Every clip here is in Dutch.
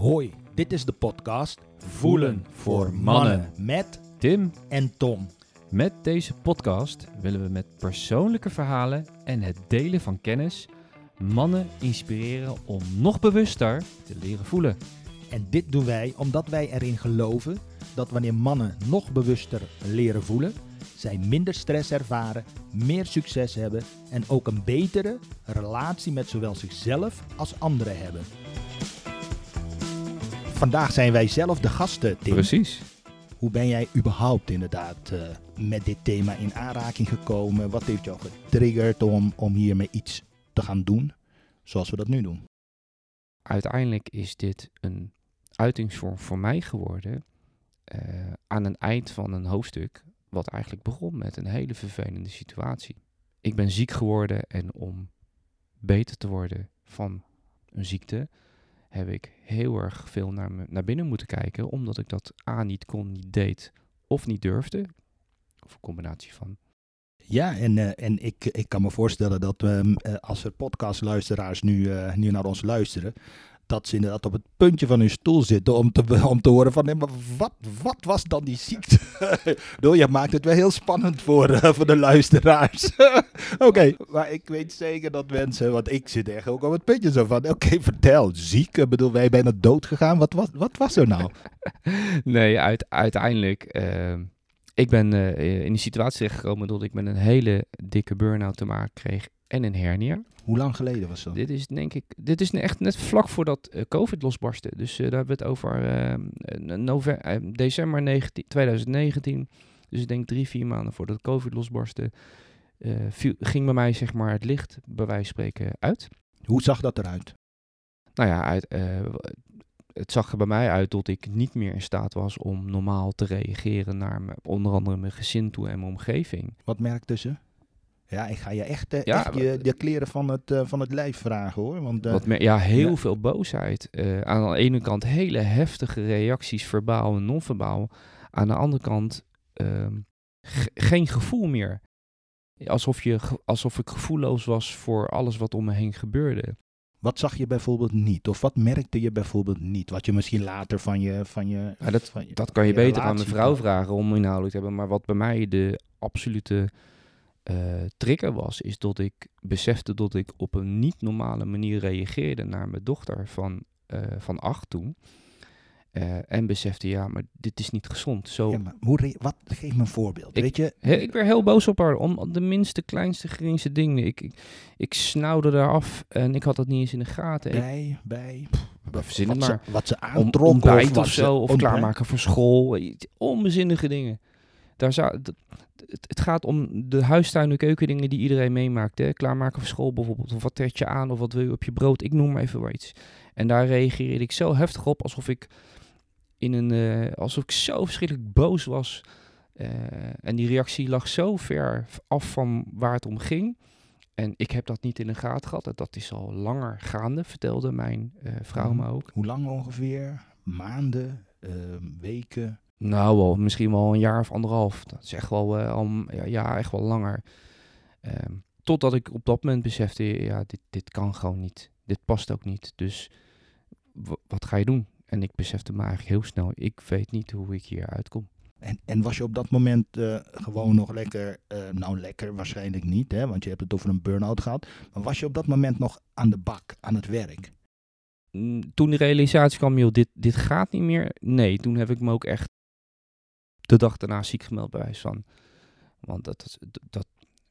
Hoi, dit is de podcast Voelen voor Mannen met Tim, en Tom. met deze podcast willen we met persoonlijke verhalen en het delen van kennis mannen inspireren om nog bewuster te leren voelen. En dit doen wij omdat wij erin geloven dat wanneer mannen nog bewuster leren voelen, zij minder stress ervaren, meer succes hebben en ook een betere relatie met zowel zichzelf als anderen hebben. Vandaag zijn wij zelf de gasten, Tim. Precies. Hoe ben jij überhaupt inderdaad eh, met dit thema in aanraking gekomen? Wat heeft jou getriggerd om, om hiermee iets te gaan doen zoals we dat nu doen? Uiteindelijk is dit een uitingsvorm voor mij geworden eh, aan een eind van een hoofdstuk wat eigenlijk begon met een hele vervelende situatie. Ik ben ziek geworden en om beter te worden van een ziekte heb ik heel erg veel naar, me, naar binnen moeten kijken, omdat ik dat A niet kon, niet deed of niet durfde. Of een combinatie van. Ja, en, eh, en ik, ik kan me voorstellen dat eh, als er podcastluisteraars nu, eh, nu naar ons luisteren, dat ze inderdaad op het puntje van hun stoel zitten om te, om te horen van, nee, maar wat, wat was dan die ziekte? Doe, je maakt het wel heel spannend voor, eh, voor de luisteraars. oké, maar ik weet zeker dat mensen, want ik zit echt ook op het puntje zo van, oké, vertel, ziek, ik bedoel, wij bijna dood gegaan, wat was, wat was er nou? Nee, uit, uiteindelijk. eh, ik ben eh, in die situatie terechtgekomen dat ik met een hele dikke burn-out te maken kreeg en een hernia. Hoe lang geleden was dat? Dit is denk ik, dit is echt net vlak voordat eh, COVID losbarstte. Dus eh, daar hebben we het over eh, nove- eh, december 19, 2019. Dus ik denk drie, vier maanden voordat COVID losbarstte. viel, ging bij mij zeg maar het licht, bij wijze van spreken, uit. Hoe zag dat eruit? Nou ja, uit, het zag er bij mij uit dat ik niet meer in staat was om normaal te reageren naar me- onder andere mijn gezin toe en mijn omgeving. Wat merkte ze? Ja, ik ga je echt, eh, Ja, echt je, de kleren van het, eh, van het lijf vragen hoor. Want, eh, Wat me, ja, heel ja. veel boosheid. Aan de ene kant hele heftige reacties, verbaal en non-verbaal. Aan de andere kant ehm, ge- geen gevoel meer. Alsof, je, alsof ik gevoelloos was voor alles wat om me heen gebeurde. Wat zag je bijvoorbeeld niet? Of wat merkte je bijvoorbeeld niet? Wat je misschien later van je... Van je, Ja, dat, van je dat kan je beter aan mijn vrouw vragen om inhoudelijk te hebben. Maar wat bij mij de absolute eh, trigger was, is dat ik besefte dat ik op een niet normale manier reageerde naar mijn dochter van, eh, van acht toen. Eh, en besefte, ja, maar dit is niet gezond. Zo, Ja, maar hoe wat, geef me een voorbeeld. Ik- Weet je, ik werd heel boos op haar om de minste, kleinste, geringste dingen. Ik, ik, ik snauwde daar af en ik had dat niet eens in de gaten. Ik, bij, bij... verzin wat, het ze, maar. wat ze om, aantrok ontbijt of, of, wat zo, of ontbijt- klaarmaken voor school. Onbezinnige dingen. Daar zou, dat- het, het gaat om de huistuin- en keukendingen die iedereen meemaakt. Hè? Klaarmaken voor school bijvoorbeeld. Of wat trek je aan, of wat wil je op je brood. Ik noem maar even maar iets. En daar reageerde ik zo heftig op, alsof ik, in een, eh, alsof ik zo verschrikkelijk boos was. Eh, en die reactie lag zo ver af van waar het om ging. En ik heb dat niet in de gaten gehad. En Dat is al langer gaande, vertelde mijn eh, vrouw me Mhm. ook. Hoe lang ongeveer? Maanden? ehm, weken? Nou, wel, misschien wel een jaar of anderhalf. Dat is echt wel, al, ja, ja, echt wel langer. Ehm, totdat ik op dat moment besefte, ja, dit, dit kan gewoon niet. Dit past ook niet. Dus wat ga je doen? En ik besefte me eigenlijk heel snel, ik weet niet hoe ik hier uitkom. En, en was je op dat moment eh, gewoon nog lekker, eh, nou lekker waarschijnlijk niet, hè, want je hebt het over een burn-out gehad. Maar was je op dat moment nog aan de bak, aan het werk? Mm, Toen de realisatie kwam, joh, dit, dit gaat niet meer. Nee, toen heb ik me ook echt de dag daarna ziek gemeld bij wijze van. Want dat, dat, dat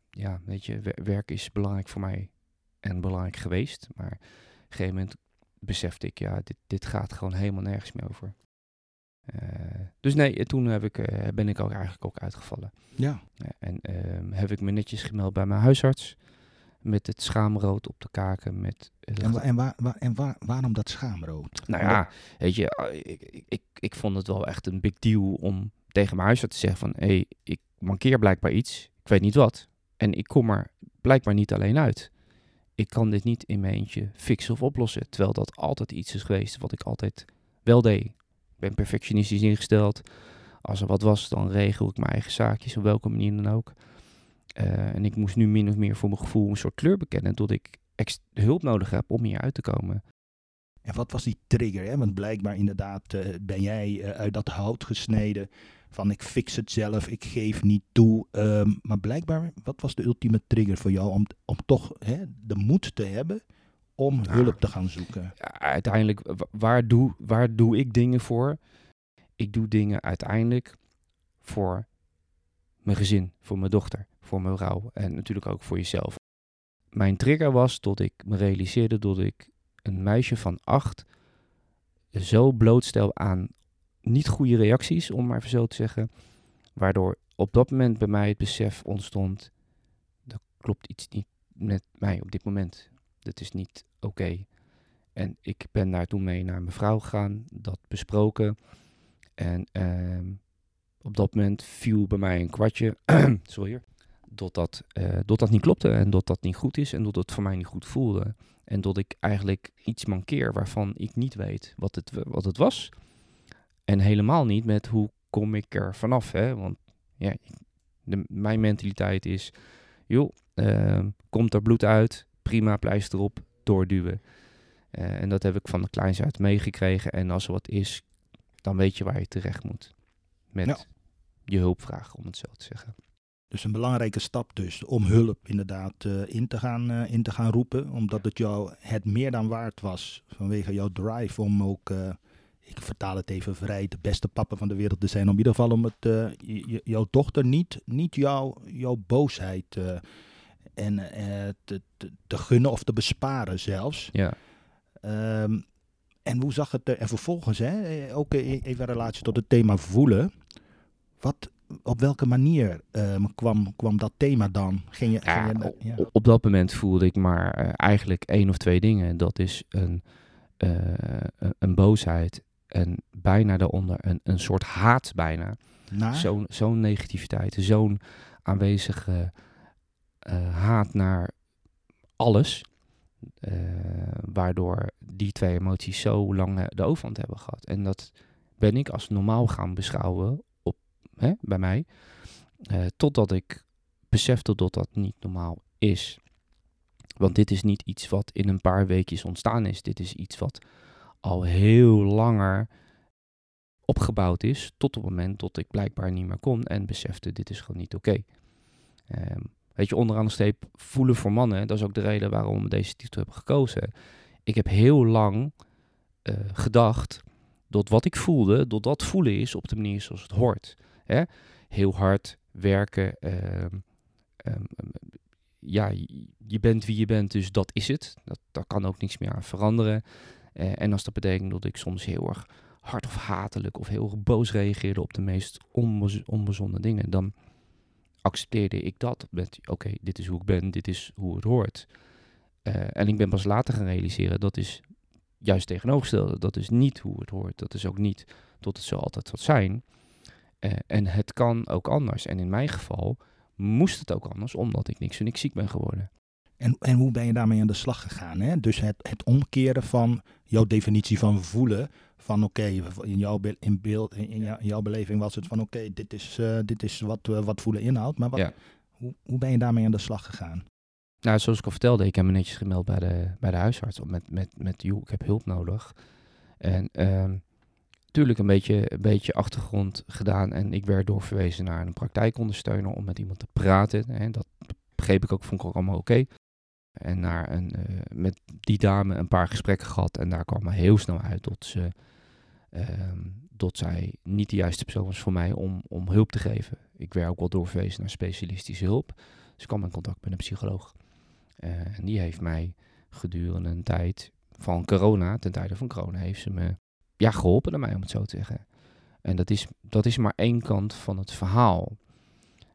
ja, weet je, wer- werk is belangrijk voor mij en belangrijk geweest. Maar op een gegeven moment besefte ik, ja, dit, dit gaat gewoon helemaal nergens meer over. Eh, dus nee, toen heb ik, eh, ben ik ook eigenlijk ook uitgevallen. Ja. En ehm, heb ik me netjes gemeld bij mijn huisarts. Met het schaamrood op de kaken. Met En, wa- en, waar, waar- en waar, waarom dat schaamrood? nou ja, weet je, ah, ik, ik, ik, ik vond het wel echt een big deal om tegen mijn huisarts te zeggen van... hé, hey, ik mankeer blijkbaar iets, ik weet niet wat. En ik kom er blijkbaar niet alleen uit. Ik kan dit niet in mijn eentje fixen of oplossen. Terwijl dat altijd iets is geweest wat ik altijd wel deed. Ik ben perfectionistisch ingesteld. Als er wat was, dan regel ik mijn eigen zaakjes op welke manier dan ook. Eh, en ik moest nu min of meer voor mijn gevoel een soort kleur bekennen... dat ik hulp nodig heb om hier uit te komen. En wat was die trigger? Hè? Want blijkbaar inderdaad eh, ben jij eh, uit dat hout gesneden van ik fix het zelf, ik geef niet toe. Ehm, maar blijkbaar, wat was de ultieme trigger voor jou om, om toch hè, de moed te hebben om Nou, hulp te gaan zoeken? Ja, uiteindelijk, wa- waar doe, waar doe ik dingen voor? Ik doe dingen uiteindelijk voor mijn gezin, voor mijn dochter, voor mijn vrouw en natuurlijk ook voor jezelf. Mijn trigger was dat ik me realiseerde dat ik een meisje van acht zo blootstel aan niet goede reacties, om maar zo te zeggen, waardoor op dat moment bij mij het besef ontstond, er klopt iets niet met mij op dit moment. Dat is niet oké. En ik ben daar toen mee naar mijn vrouw gegaan, dat besproken. En ehm, op dat moment viel bij mij een kwartje, sorry, dat dat, eh, dat dat niet klopte en dat dat niet goed is en dat het voor mij niet goed voelde. En dat ik eigenlijk iets mankeer waarvan ik niet weet wat het, wat het was. En helemaal niet met hoe kom ik er vanaf. Hè? Want ja, de, mijn mentaliteit is, joh, ehm, komt er bloed uit, prima, pleister op, doorduwen. Eh, en dat heb ik van de kleins uit meegekregen. En als er wat is, dan weet je waar je terecht moet. Met Ja. je hulpvraag, om het zo te zeggen. Dus een belangrijke stap dus om hulp inderdaad eh, in, te gaan, eh, in te gaan roepen. Omdat het jou het meer dan waard was vanwege jouw drive om ook, eh, ik vertaal het even vrij, de beste papa van de wereld te zijn. Om in ieder geval om het, jouw dochter niet, niet jouw, jouw boosheid en, te, te, te gunnen of te besparen zelfs. Ja. Ehm, en hoe zag het er? En vervolgens, hè, ook eh, even in relatie tot het thema voelen. Wat, op welke manier ehm, kwam, kwam dat thema dan? Ging je, Ja, ging je, op, ja. op- op dat moment voelde ik maar eh, eigenlijk één of twee dingen. Dat is een, eh, een- een boosheid en bijna daaronder een, een soort haat bijna. Naar? Zo'n zo'n negativiteit, zo'n aanwezige eh, haat naar alles. waardoor die twee emoties zo lang de overhand hebben gehad. En dat ben ik als normaal gaan beschouwen bij mij. eh, totdat ik besefte dat dat niet normaal is. Want dit is niet iets wat in een paar weekjes ontstaan is. Dit is iets wat al heel langer opgebouwd is. Tot het moment dat ik blijkbaar niet meer kon en besefte: dit is gewoon niet oké. Ehm, weet je, onderaan de streep voelen voor mannen. Dat is ook de reden waarom we deze titel hebben gekozen. Ik heb heel lang eh, gedacht dat wat ik voelde, dat dat voelen is op de manier zoals het hoort. Heel hard werken. ehm, ehm, ja, je- bent wie je bent, dus dat is het. Dat, daar kan ook niks meer aan veranderen. Eh, en als dat betekent dat ik soms heel erg hard of hatelijk of heel erg boos reageerde op de meest onbez onbezonnen dingen, dan accepteerde ik dat met, oké, dit is hoe ik ben, dit is hoe het hoort. Eh, en ik ben pas later gaan realiseren, dat is juist tegenovergestelde. Dat is niet hoe het hoort. Dat is ook niet tot het zo altijd zal zijn. Eh, en het kan ook anders. En in mijn geval moest het ook anders, omdat ik niks en niks ziek ben geworden. En, en hoe ben je daarmee aan de slag gegaan? Hè? Dus het, het omkeren van jouw definitie van voelen. Van oké, in, jouw, be- in, beeld, in, in jou- in jouw beleving was het van oké, dit is, eh, dit is wat, eh, wat voelen inhoudt. Maar wat, Ja. hoe, hoe ben je daarmee aan de slag gegaan? Nou, zoals ik al vertelde, ik heb me netjes gemeld bij de, bij de huisarts. Met, met, met, joh, ik heb hulp nodig. En ehm natuurlijk een beetje, een beetje achtergrond gedaan. En ik werd doorverwezen naar een praktijkondersteuner om met iemand te praten. En dat begreep ik ook, vond ik ook allemaal oké. En naar een, eh, met die dame een paar gesprekken gehad. En daar kwam me heel snel uit dat, ze, ehm, dat zij niet de juiste persoon was voor mij om, om hulp te geven. Ik werd ook wel doorverwezen naar specialistische hulp. Dus ik kwam in contact met een psycholoog. Eh, en die heeft mij gedurende een tijd van corona, ten tijde van corona, heeft ze me ja, geholpen naar mij, om het zo te zeggen. En dat is, dat is maar één kant van het verhaal.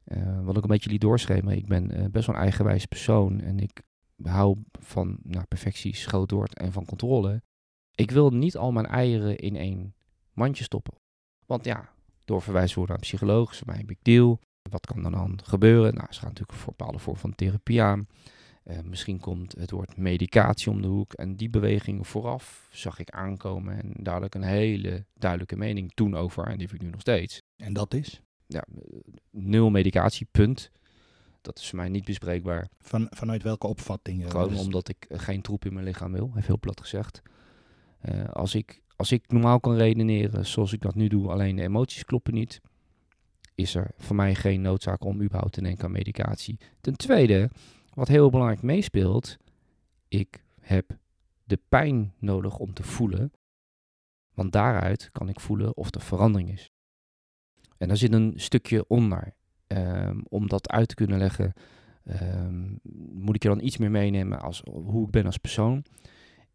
Eh, wat ik een beetje liet doorschemeren, ik ben eh, best wel een eigenwijze persoon en ik hou van nou, perfectie, schoot woord en van controle. Ik wil niet al mijn eieren in één mandje stoppen. Want ja, doorverwijzen worden naar een psycholoog is voor mij een big deal. Wat kan er dan gebeuren? Nou, ze gaan natuurlijk voor bepaalde vorm van therapie aan. Eh, misschien komt het woord medicatie om de hoek. En die bewegingen vooraf zag ik aankomen. En daar had ik een hele duidelijke mening toen over. En die heb ik nu nog steeds. En dat is? Ja, eh, nul medicatie, punt. Dat is voor mij niet bespreekbaar. Van, vanuit welke opvattingen? Gewoon Dus- omdat ik eh, geen troep in mijn lichaam wil. Even heel plat gezegd. Eh, als, ik, als ik normaal kan redeneren zoals ik dat nu doe, alleen de emoties kloppen niet, is er voor mij geen noodzaak om überhaupt te denken aan medicatie. Ten tweede, wat heel belangrijk meespeelt, ik heb de pijn nodig om te voelen. Want daaruit kan ik voelen of er verandering is. En daar zit een stukje onder. Ehm, om dat uit te kunnen leggen, ehm, moet ik je dan iets meer meenemen als hoe ik ben als persoon.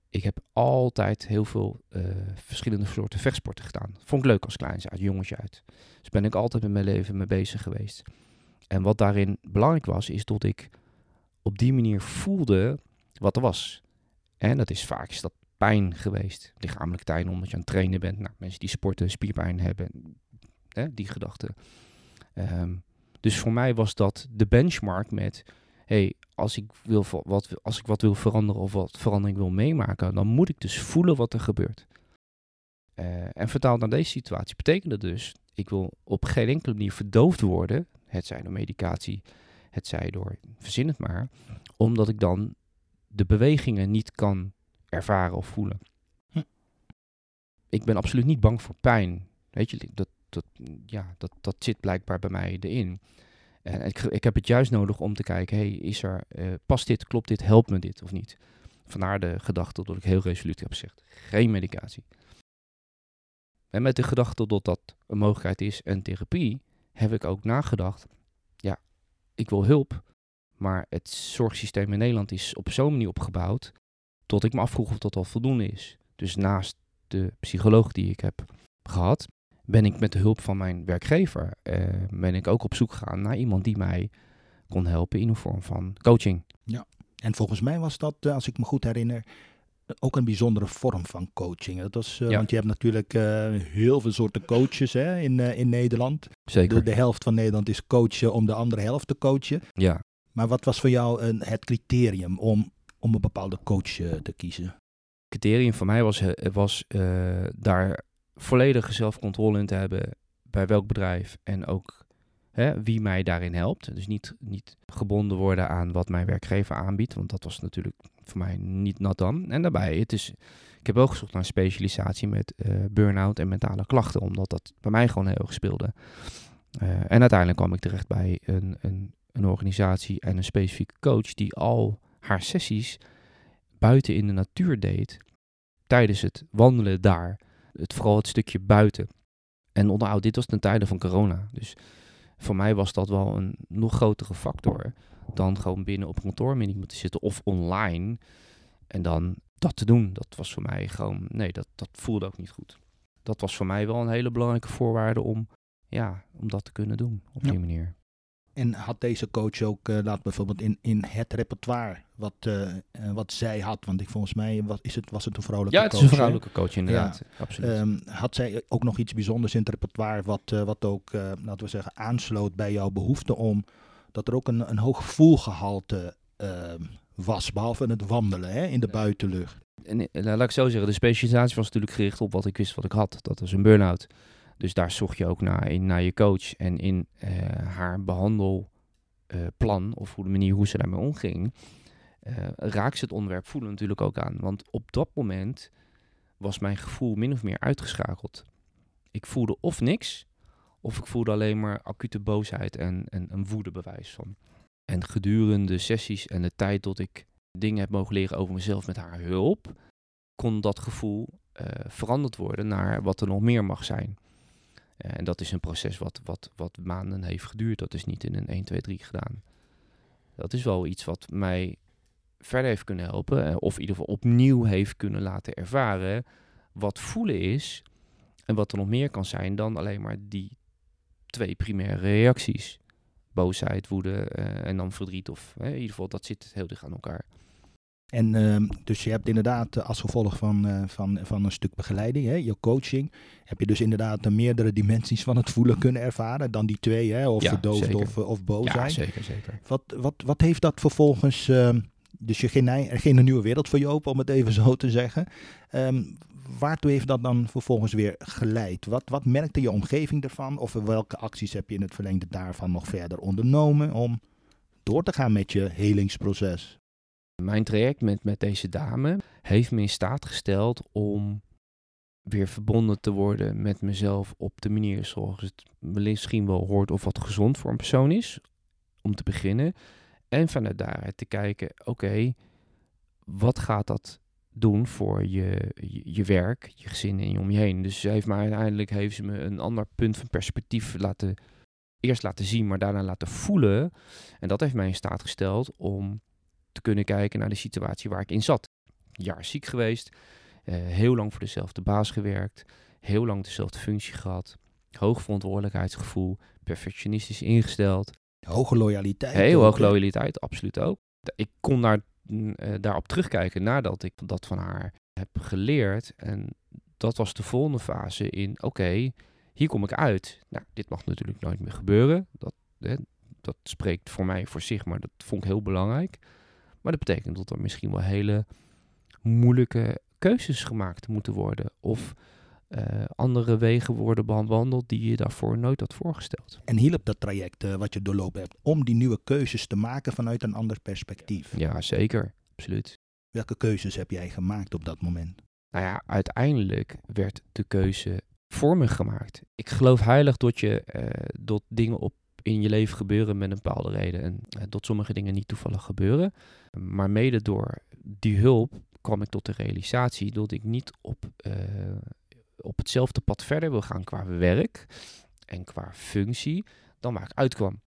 Ik heb altijd heel veel uh, verschillende soorten vechtsporten gedaan. Vond ik leuk als klein uit, jongetje uit. Dus ben ik altijd met mijn leven mee bezig geweest. En wat daarin belangrijk was, is dat ik op die manier voelde wat er was. En dat is vaak is dat pijn geweest. Lichamelijk pijn omdat je aan het trainen bent. Nou, mensen die sporten, spierpijn hebben. Hè, die gedachten. Ehm, dus voor mij was dat de benchmark met... hey, als ik, wil, wat, als ik wat wil veranderen of wat verandering wil meemaken... dan moet ik dus voelen wat er gebeurt. Uh, en vertaald naar deze situatie betekent dat dus... ik wil op geen enkele manier verdoofd worden... het zij door medicatie, het zij door... verzin het maar... omdat ik dan de bewegingen niet kan ervaren of voelen. Hm. Ik ben absoluut niet bang voor pijn. Weet je, dat, dat, ja, dat, dat zit blijkbaar bij mij erin. En ik, ik heb het juist nodig om te kijken, hey, is er, uh, past dit, klopt dit, helpt me dit of niet? Vandaar de gedachte dat ik heel resoluut heb gezegd, geen medicatie. En met de gedachte dat dat een mogelijkheid is en therapie, heb ik ook nagedacht, ik wil hulp, maar het zorgsysteem in Nederland is op zo'n manier opgebouwd tot ik me afvroeg of dat al voldoende is. Dus naast de psycholoog die ik heb gehad, ben ik met de hulp van mijn werkgever uh, ben ik ook op zoek gegaan naar iemand die mij kon helpen in een vorm van coaching. Ja, en volgens mij was dat, eh, als ik me goed herinner, ook een bijzondere vorm van coaching. Dat was, uh, ja. Want je hebt natuurlijk heel veel soorten coaches hè, in, in Nederland. Zeker. De, de, helft van Nederland is coachen om de andere helft te coachen. Ja. Maar wat was voor jou een, het criterium om, om een bepaalde coach te kiezen? Het criterium voor mij was, was daar volledige zelfcontrole in te hebben bij welk bedrijf en ook hè, wie mij daarin helpt. Dus niet, niet gebonden worden aan wat mijn werkgever aanbiedt, want dat was natuurlijk voor mij niet nat dan. En daarbij, het is, ik heb ook gezocht naar specialisatie met uh, burn-out en mentale klachten, omdat dat bij mij gewoon heel erg speelde. en uiteindelijk kwam ik terecht bij een, een een organisatie en een specifieke coach die al haar sessies buiten in de natuur deed. Tijdens het wandelen daar. Het, vooral het stukje buiten. En onderhoud, dit was ten tijde van corona. Dus voor mij was dat wel een nog grotere factor dan gewoon binnen op kantoor met iemand te zitten of online. En dan dat te doen, dat was voor mij gewoon, nee, dat, dat voelde ook niet goed. Dat was voor mij wel een hele belangrijke voorwaarde om, ja, om dat te kunnen doen op die manier. En had deze coach ook, uh, laat bijvoorbeeld in, in het repertoire wat, uh, wat zij had, want ik volgens mij was, is het, was het een vrouwelijke coach. Ja, het is een vrouwelijke coach inderdaad, ja. absoluut. Um, had zij ook nog iets bijzonders in het repertoire wat, uh, wat ook, laten we zeggen, aansloot bij jouw behoefte om dat er ook een, een hoog gevoelgehalte ehm, was, behalve het wandelen hè, in de ja. buitenlucht? En, laat ik zo zeggen, de specialisatie was natuurlijk gericht op wat ik wist wat ik had. Dat was een burn-out. Dus daar zocht je ook naar, in, naar je coach en in uh, haar behandelplan uh, of hoe de manier hoe ze daarmee omging, uh, raakt ze het onderwerp voelen natuurlijk ook aan. Want op dat moment was mijn gevoel min of meer uitgeschakeld. Ik voelde of niks, of ik voelde alleen maar acute boosheid en, en een woedebewijs van. En gedurende sessies en de tijd dat ik dingen heb mogen leren over mezelf met haar hulp, kon dat gevoel veranderd worden naar wat er nog meer mag zijn. Uh, en dat is een proces wat, wat, wat maanden heeft geduurd. Dat is niet in een 1, 2, 3 gedaan. Dat is wel iets wat mij verder heeft kunnen helpen. Uh, of in ieder geval opnieuw heeft kunnen laten ervaren. Wat voelen is. En wat er nog meer kan zijn dan alleen maar die twee primaire reacties. Boosheid, woede uh, en dan verdriet. Of in ieder geval, dat zit heel dicht aan elkaar. En uh, dus je hebt inderdaad uh, als gevolg van, uh, van, van een stuk begeleiding, hè, je coaching, heb je dus inderdaad meerdere dimensies van het voelen kunnen ervaren dan die twee, hè, of ja, verdoofd of, of boos zijn. Ja, zeker, zeker. Wat, wat, wat heeft dat vervolgens, ehm, dus je ging, er ging een nieuwe wereld voor je open, om het even zo te zeggen. Um, waartoe heeft dat dan vervolgens weer geleid? Wat, wat merkte je omgeving ervan? Of welke acties heb je in het verlengde daarvan nog verder ondernomen om door te gaan met je helingsproces? Mijn traject met, met deze dame heeft me in staat gesteld om weer verbonden te worden met mezelf op de manier zoals het misschien wel hoort of wat gezond voor een persoon is, om te beginnen. En vanuit daaruit te kijken, oké, wat gaat dat doen voor je, je, werk, je gezin en je om je heen. Dus ze heeft me uiteindelijk heeft ze me een ander punt van perspectief laten, eerst laten zien, maar daarna laten voelen. En dat heeft mij in staat gesteld om te kunnen kijken naar de situatie waar ik in zat. Een jaar ziek geweest, eh, heel lang voor dezelfde baas gewerkt, heel lang dezelfde functie gehad, hoog verantwoordelijkheidsgevoel, perfectionistisch ingesteld. Hoge loyaliteit. Heel hoog loyaliteit, absoluut ook. Ik kon daar uh, daarop terugkijken nadat ik dat van haar heb geleerd. En dat was de volgende fase in, oké, hier kom ik uit. Nou, dit mag natuurlijk nooit meer gebeuren. Dat, hè, dat spreekt voor mij voor zich, maar dat vond ik heel belangrijk. Maar dat betekent dat er misschien wel hele moeilijke keuzes gemaakt moeten worden. Of uh, andere wegen worden bewandeld die je daarvoor nooit had voorgesteld. En hielp dat traject uh, wat je doorlopen hebt om die nieuwe keuzes te maken vanuit een ander perspectief? Ja, zeker. Absoluut. Welke keuzes heb jij gemaakt op dat moment? Nou ja, uiteindelijk werd de keuze voor me gemaakt. Ik geloof heilig dat je uh, dat dingen op in je leven gebeuren met een bepaalde reden. En dat sommige dingen niet toevallig gebeuren. Maar mede door die hulp kwam ik tot de realisatie dat ik niet op op hetzelfde pad verder wil gaan qua werk en qua functie dan waar ik uitkwam.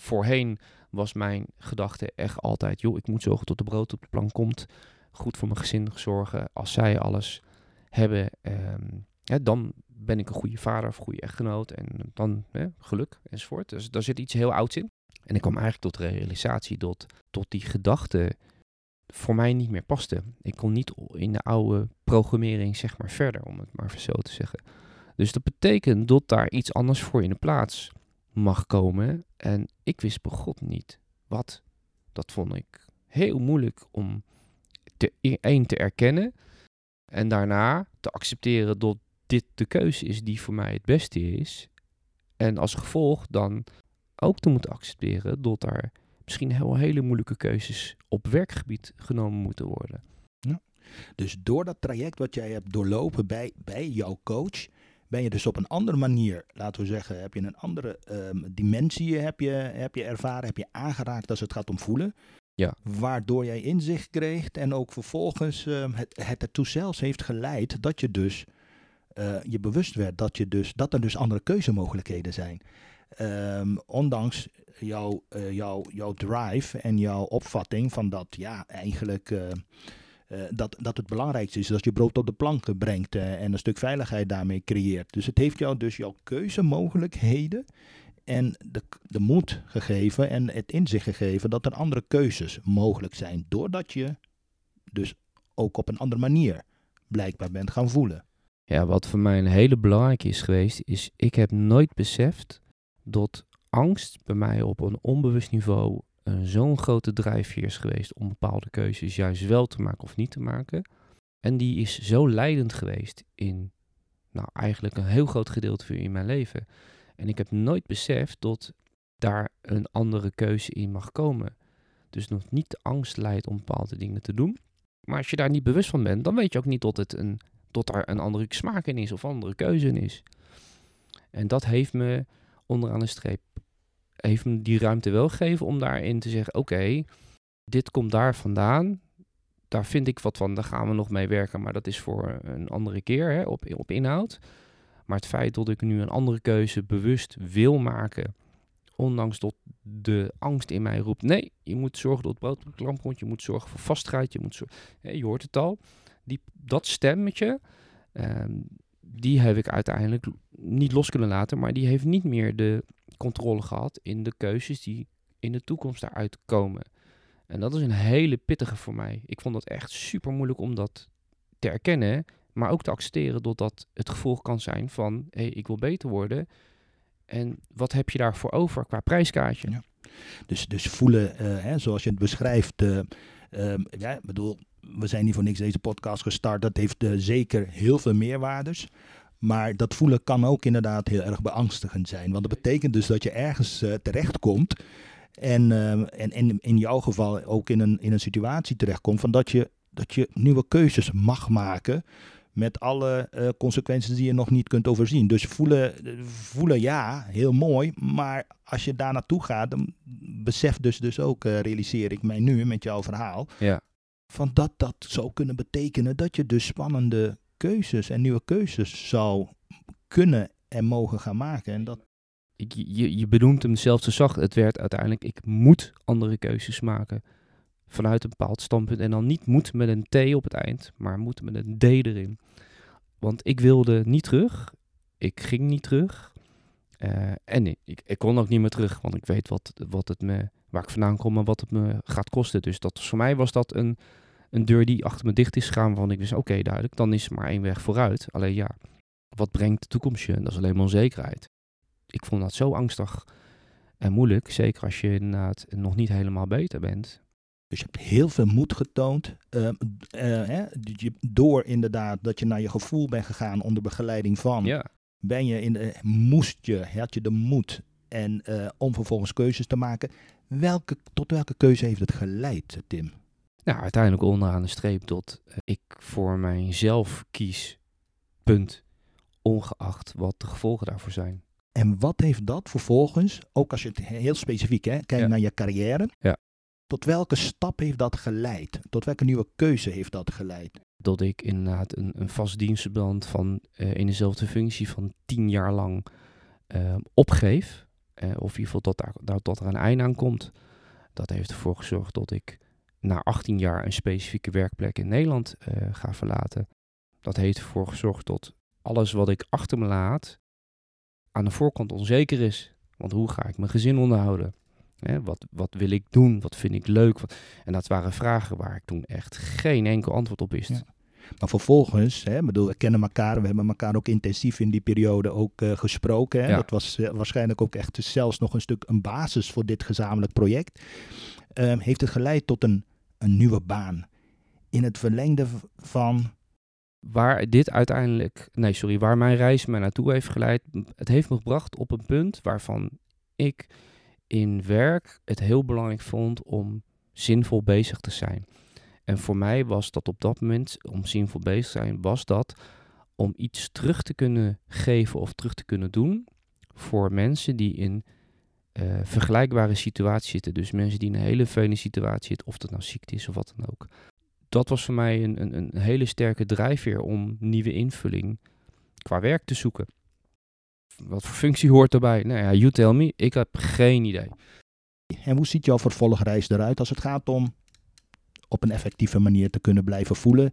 Voorheen was mijn gedachte echt altijd, joh, ik moet zorgen dat de brood op de plank komt. Goed voor mijn gezin zorgen. Als zij alles hebben, ehm, dan ben ik een goede vader of goede echtgenoot. En dan geluk enzovoort. Dus daar zit iets heel ouds in. En ik kwam eigenlijk tot de realisatie dat tot die gedachte voor mij niet meer paste. Ik kon niet in de oude programmering zeg maar verder, om het maar zo te zeggen. Dus dat betekent dat daar iets anders voor in de plaats mag komen. En ik wist bij God niet wat. Dat vond ik heel moeilijk om te, één te erkennen. En daarna te accepteren dat dit de keuze is die voor mij het beste is. En als gevolg dan ook te moeten accepteren dat daar misschien heel hele moeilijke keuzes op werkgebied genomen moeten worden. Ja. Dus door dat traject wat jij hebt doorlopen bij, bij jouw coach, ben je dus op een andere manier, laten we zeggen, heb je een andere um, dimensie heb je, heb je ervaren, heb je aangeraakt als het gaat om voelen. Ja. Waardoor jij inzicht kreeg en ook vervolgens uh, het, het ertoe zelfs heeft geleid dat je dus uh, je bewust werd dat, je dus, dat er dus andere keuzemogelijkheden zijn. Um, ondanks jouw, uh, jouw, jouw drive en jouw opvatting van dat ja, eigenlijk uh, dat, dat het belangrijkste is dat je brood op de plank brengt en een stuk veiligheid daarmee creëert. Dus het heeft jou dus jouw keuzemogelijkheden en de, de moed gegeven en het inzicht gegeven dat er andere keuzes mogelijk zijn. Doordat je dus ook op een andere manier blijkbaar bent gaan voelen. Ja, wat voor mij een hele belangrijke is geweest, is ik heb nooit beseft dat angst bij mij op een onbewust niveau zo'n grote drijfveer is geweest om bepaalde keuzes juist wel te maken of niet te maken. En die is zo leidend geweest in, nou eigenlijk een heel groot gedeelte in mijn leven. En ik heb nooit beseft dat daar een andere keuze in mag komen. Dus nog niet de angst leidt om bepaalde dingen te doen. Maar als je daar niet bewust van bent, dan weet je ook niet dat, het een, dat er een andere smaak in is of andere keuze in is. En dat heeft me onderaan de streep heeft me die ruimte wel gegeven om daarin te zeggen: oké, dit komt daar vandaan. Daar vind ik wat van, daar gaan we nog mee werken, maar dat is voor een andere keer hè, op, op inhoud. Maar het feit dat ik nu een andere keuze bewust wil maken, ondanks dat de angst in mij roept: nee, je moet zorgen dat het brood op lamp komt, je moet zorgen voor vastigheid, je moet je hoort het al. Die, dat stemmetje, um, die heb ik uiteindelijk niet los kunnen laten, maar die heeft niet meer de controle gehad in de keuzes die in de toekomst daaruit komen. En dat is een hele pittige voor mij. Ik vond het echt super moeilijk om dat te erkennen, maar ook te accepteren dat dat het gevolg kan zijn van, hé, hey, ik wil beter worden. En wat heb je daarvoor over qua prijskaartje? Ja. Dus, dus voelen, uh, hè, zoals je het beschrijft, uh, uh, ja, bedoel, we zijn niet voor niks deze podcast gestart. Dat heeft uh, zeker heel veel meerwaardes. Maar dat voelen kan ook inderdaad heel erg beangstigend zijn. Want dat betekent dus dat je ergens uh, terechtkomt En, ehm, en, en in jouw geval ook in een, in een situatie terechtkomt van dat je, dat je nieuwe keuzes mag maken met alle eh, consequenties die je nog niet kunt overzien. Dus voelen, eh, voelen ja, heel mooi, maar als je daar naartoe gaat, dan besef dus, dus ook, eh, realiseer ik mij nu met jouw verhaal, Ja. Van dat dat zou kunnen betekenen dat je dus spannende keuzes en nieuwe keuzes zou kunnen en mogen gaan maken. En dat, Je, je benoemt hem zelf zo zacht. Het werd uiteindelijk, ik moet andere keuzes maken. Vanuit een bepaald standpunt. En dan niet moet met een T op het eind, maar moet met een D erin. Want ik wilde niet terug. Ik ging niet terug. Eh, en ik, ik, ik kon ook niet meer terug, want ik weet wat, wat het me, waar ik vandaan kom en wat het me gaat kosten. Dus dat, voor mij was dat een, een deur die achter me dicht is gegaan. Waarvan ik wist, oké, duidelijk, dan is er maar één weg vooruit. Alleen ja, wat brengt de toekomst je? Dat is alleen maar onzekerheid. Ik vond dat zo angstig en moeilijk. Zeker als je inderdaad nog niet helemaal beter bent. dus je hebt heel veel moed getoond. ehm, eh, hè, je- door inderdaad dat je naar je gevoel bent gegaan onder begeleiding van. Ja. ben je in de, moest je, had je de moed en, eh, om vervolgens keuzes te maken. Welke, tot welke keuze heeft het geleid, Tim? Nou, uiteindelijk onderaan de streep tot ik voor mijzelf kies. Punt. Ongeacht wat de gevolgen daarvoor zijn. En wat heeft dat vervolgens, ook als je het heel specifiek hè, kijkt Ja. naar je carrière, Ja. tot welke stap heeft dat geleid? Tot welke nieuwe keuze heeft dat geleid? Dat ik inderdaad een, een vast dienstverband van eh, in dezelfde functie van tien jaar lang eh, opgeef. Eh, of in ieder geval dat, daar, dat, dat er een einde aan komt. Dat heeft ervoor gezorgd dat ik na 18 jaar een specifieke werkplek in Nederland eh, ga verlaten. Dat heeft ervoor gezorgd dat alles wat ik achter me laat aan de voorkant onzeker is. Want hoe ga ik mijn gezin onderhouden? Hè, wat, wat wil ik doen? Wat vind ik leuk? Wat- En dat waren vragen waar ik toen echt geen enkel antwoord op wist. Ja. Maar vervolgens, hè, bedoel, we kennen elkaar, we hebben elkaar ook intensief in die periode ook eh, gesproken. Hè. Ja. Dat was eh, waarschijnlijk ook echt zelfs nog een stuk een basis voor dit gezamenlijk project. Ehm, heeft het geleid tot een, een nieuwe baan. In het verlengde van Waar dit uiteindelijk, nee sorry, waar mijn reis me naartoe heeft geleid, het heeft me gebracht op een punt waarvan ik in werk het heel belangrijk vond om zinvol bezig te zijn. En voor mij was dat op dat moment, om zinvol bezig te zijn, was dat om iets terug te kunnen geven of terug te kunnen doen voor mensen die in eh, vergelijkbare situaties zitten. Dus mensen die in een hele vervelende situatie zitten, of dat nou ziekte is of wat dan ook. Dat was voor mij een, een, een hele sterke drijfveer om nieuwe invulling qua werk te zoeken. Wat voor functie hoort daarbij? Nou ja, you tell me. Ik heb geen idee. En hoe ziet jouw vervolgreis eruit als het gaat om op een effectieve manier te kunnen blijven voelen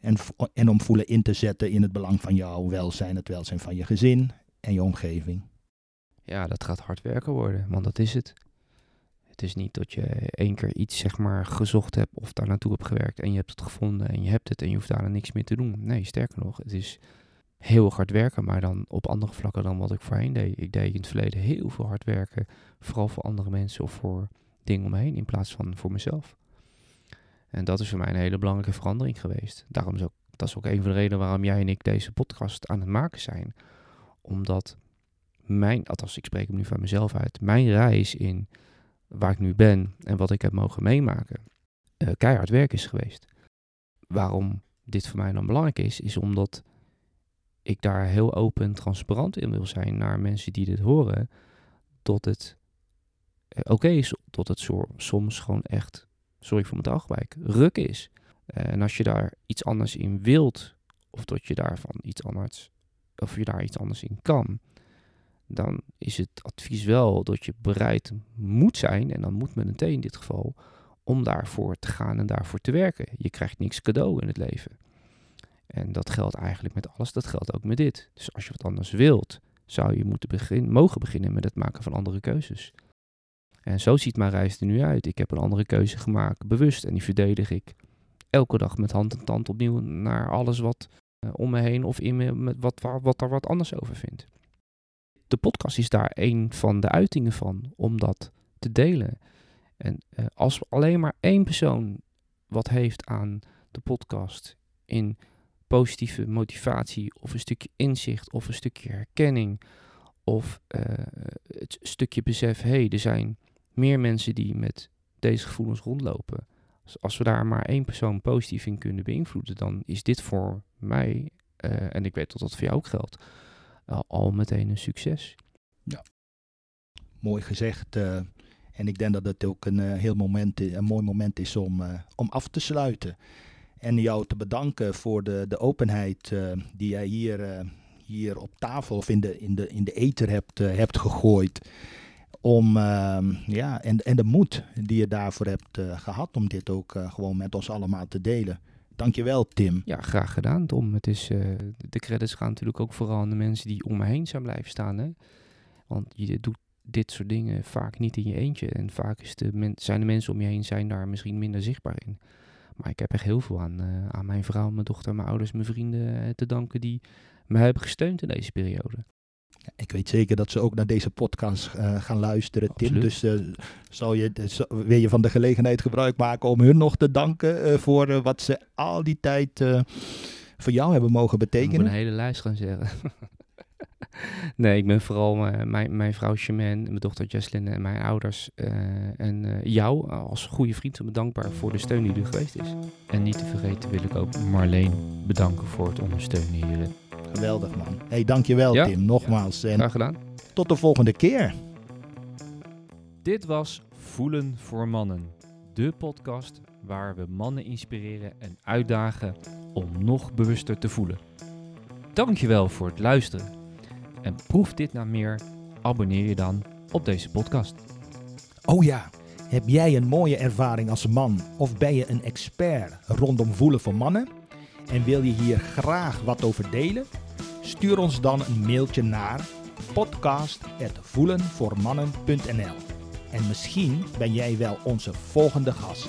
en, en om voelen in te zetten in het belang van jouw welzijn, het welzijn van je gezin en je omgeving? Ja, dat gaat hard werken worden, want dat is het. Het is niet dat je één keer iets zeg maar gezocht hebt of daar naartoe hebt gewerkt en je hebt het gevonden en je hebt het en je hoeft daarna niks meer te doen. Nee, sterker nog, het is heel hard werken, maar dan op andere vlakken dan wat ik voorheen deed. Ik deed in het verleden heel veel hard werken, vooral voor andere mensen of voor dingen om me heen in plaats van voor mezelf. En dat is voor mij een hele belangrijke verandering geweest. Daarom is ook, dat is ook een van de redenen waarom jij en ik deze podcast aan het maken zijn. Omdat mijn, althans ik spreek hem nu van mezelf uit, mijn reis in waar ik nu ben en wat ik heb mogen meemaken, eh, keihard werk is geweest. Waarom dit voor mij dan belangrijk is, is omdat ik daar heel open en transparant in wil zijn naar mensen die dit horen, dat het eh, oké is, dat het soms gewoon echt, sorry voor mijn taalgebruik, ruk is. Eh, en als je daar iets anders in wilt, of dat je daarvan iets anders, of je daar iets anders in kan, dan is het advies wel dat je bereid moet zijn, en dan moet met een T in dit geval, om daarvoor te gaan en daarvoor te werken. Je krijgt niks cadeau in het leven. En dat geldt eigenlijk met alles, dat geldt ook met dit. Dus als je wat anders wilt, zou je moeten begin, mogen beginnen met het maken van andere keuzes. En zo ziet mijn reis er nu uit. Ik heb een andere keuze gemaakt, bewust, en die verdedig ik elke dag met hand en tand opnieuw naar alles wat eh, om me heen of in me, met wat, wa- wat daar wat anders over vindt. De podcast is daar een van de uitingen van, om dat te delen. En eh, als alleen maar één persoon wat heeft aan de podcast in positieve motivatie of een stukje inzicht of een stukje herkenning of eh, het stukje besef, hé, hey, er zijn meer mensen die met deze gevoelens rondlopen. Als, we daar maar één persoon positief in kunnen beïnvloeden, dan is dit voor mij, eh, en ik weet dat dat voor jou ook geldt, uh, al meteen een succes. Mooi gezegd. Uh, en ik denk dat het ook een, heel moment, een mooi moment is om, om af te sluiten. En jou te bedanken voor de, de openheid die jij hier, hier op tafel of in de, in de, in de hebt, hebt gegooid. Om, ehm, ja, en, en de moed die je daarvoor hebt gehad om dit ook gewoon met ons allemaal te delen. Dankjewel, Tim. Ja, graag gedaan, Tom. Het is, uh, de credits gaan natuurlijk ook vooral aan de mensen die om me heen zijn blijven staan. Hè? Want je doet dit soort dingen vaak niet in je eentje. En vaak is de zijn de mensen om je heen zijn daar misschien minder zichtbaar in. Maar ik heb echt heel veel aan, uh, aan mijn vrouw, mijn dochter, mijn ouders, mijn vrienden uh, te danken die me hebben gesteund in deze periode. Ik weet zeker dat ze ook naar deze podcast uh, gaan luisteren, Tim. Dus uh, zal je, wil je van de gelegenheid gebruik maken om hun nog te danken uh, voor wat ze al die tijd voor jou hebben mogen betekenen? Ik moet een hele lijst gaan zeggen. nee, ik ben vooral mijn, mijn vrouw Chemin, mijn dochter Jesslyn en mijn ouders en jou als goede vriend dankbaar voor de steun die er geweest is. En niet te vergeten wil ik ook Marleen bedanken voor het ondersteunen hierin. Geweldig man. hey, dankjewel ja? Tim, nogmaals. En Graag gedaan. Tot de volgende keer. Dit was Voelen voor Mannen. De podcast waar we mannen inspireren en uitdagen om nog bewuster te voelen. Dankjewel voor het luisteren. En proef dit nou meer, abonneer je dan op deze podcast. Oh ja, heb jij een mooie ervaring als man of ben je een expert rondom voelen voor mannen? En wil je hier graag wat over delen? Stuur ons dan een mailtje naar podcast.voelenvoormannen.nl En misschien ben jij wel onze volgende gast.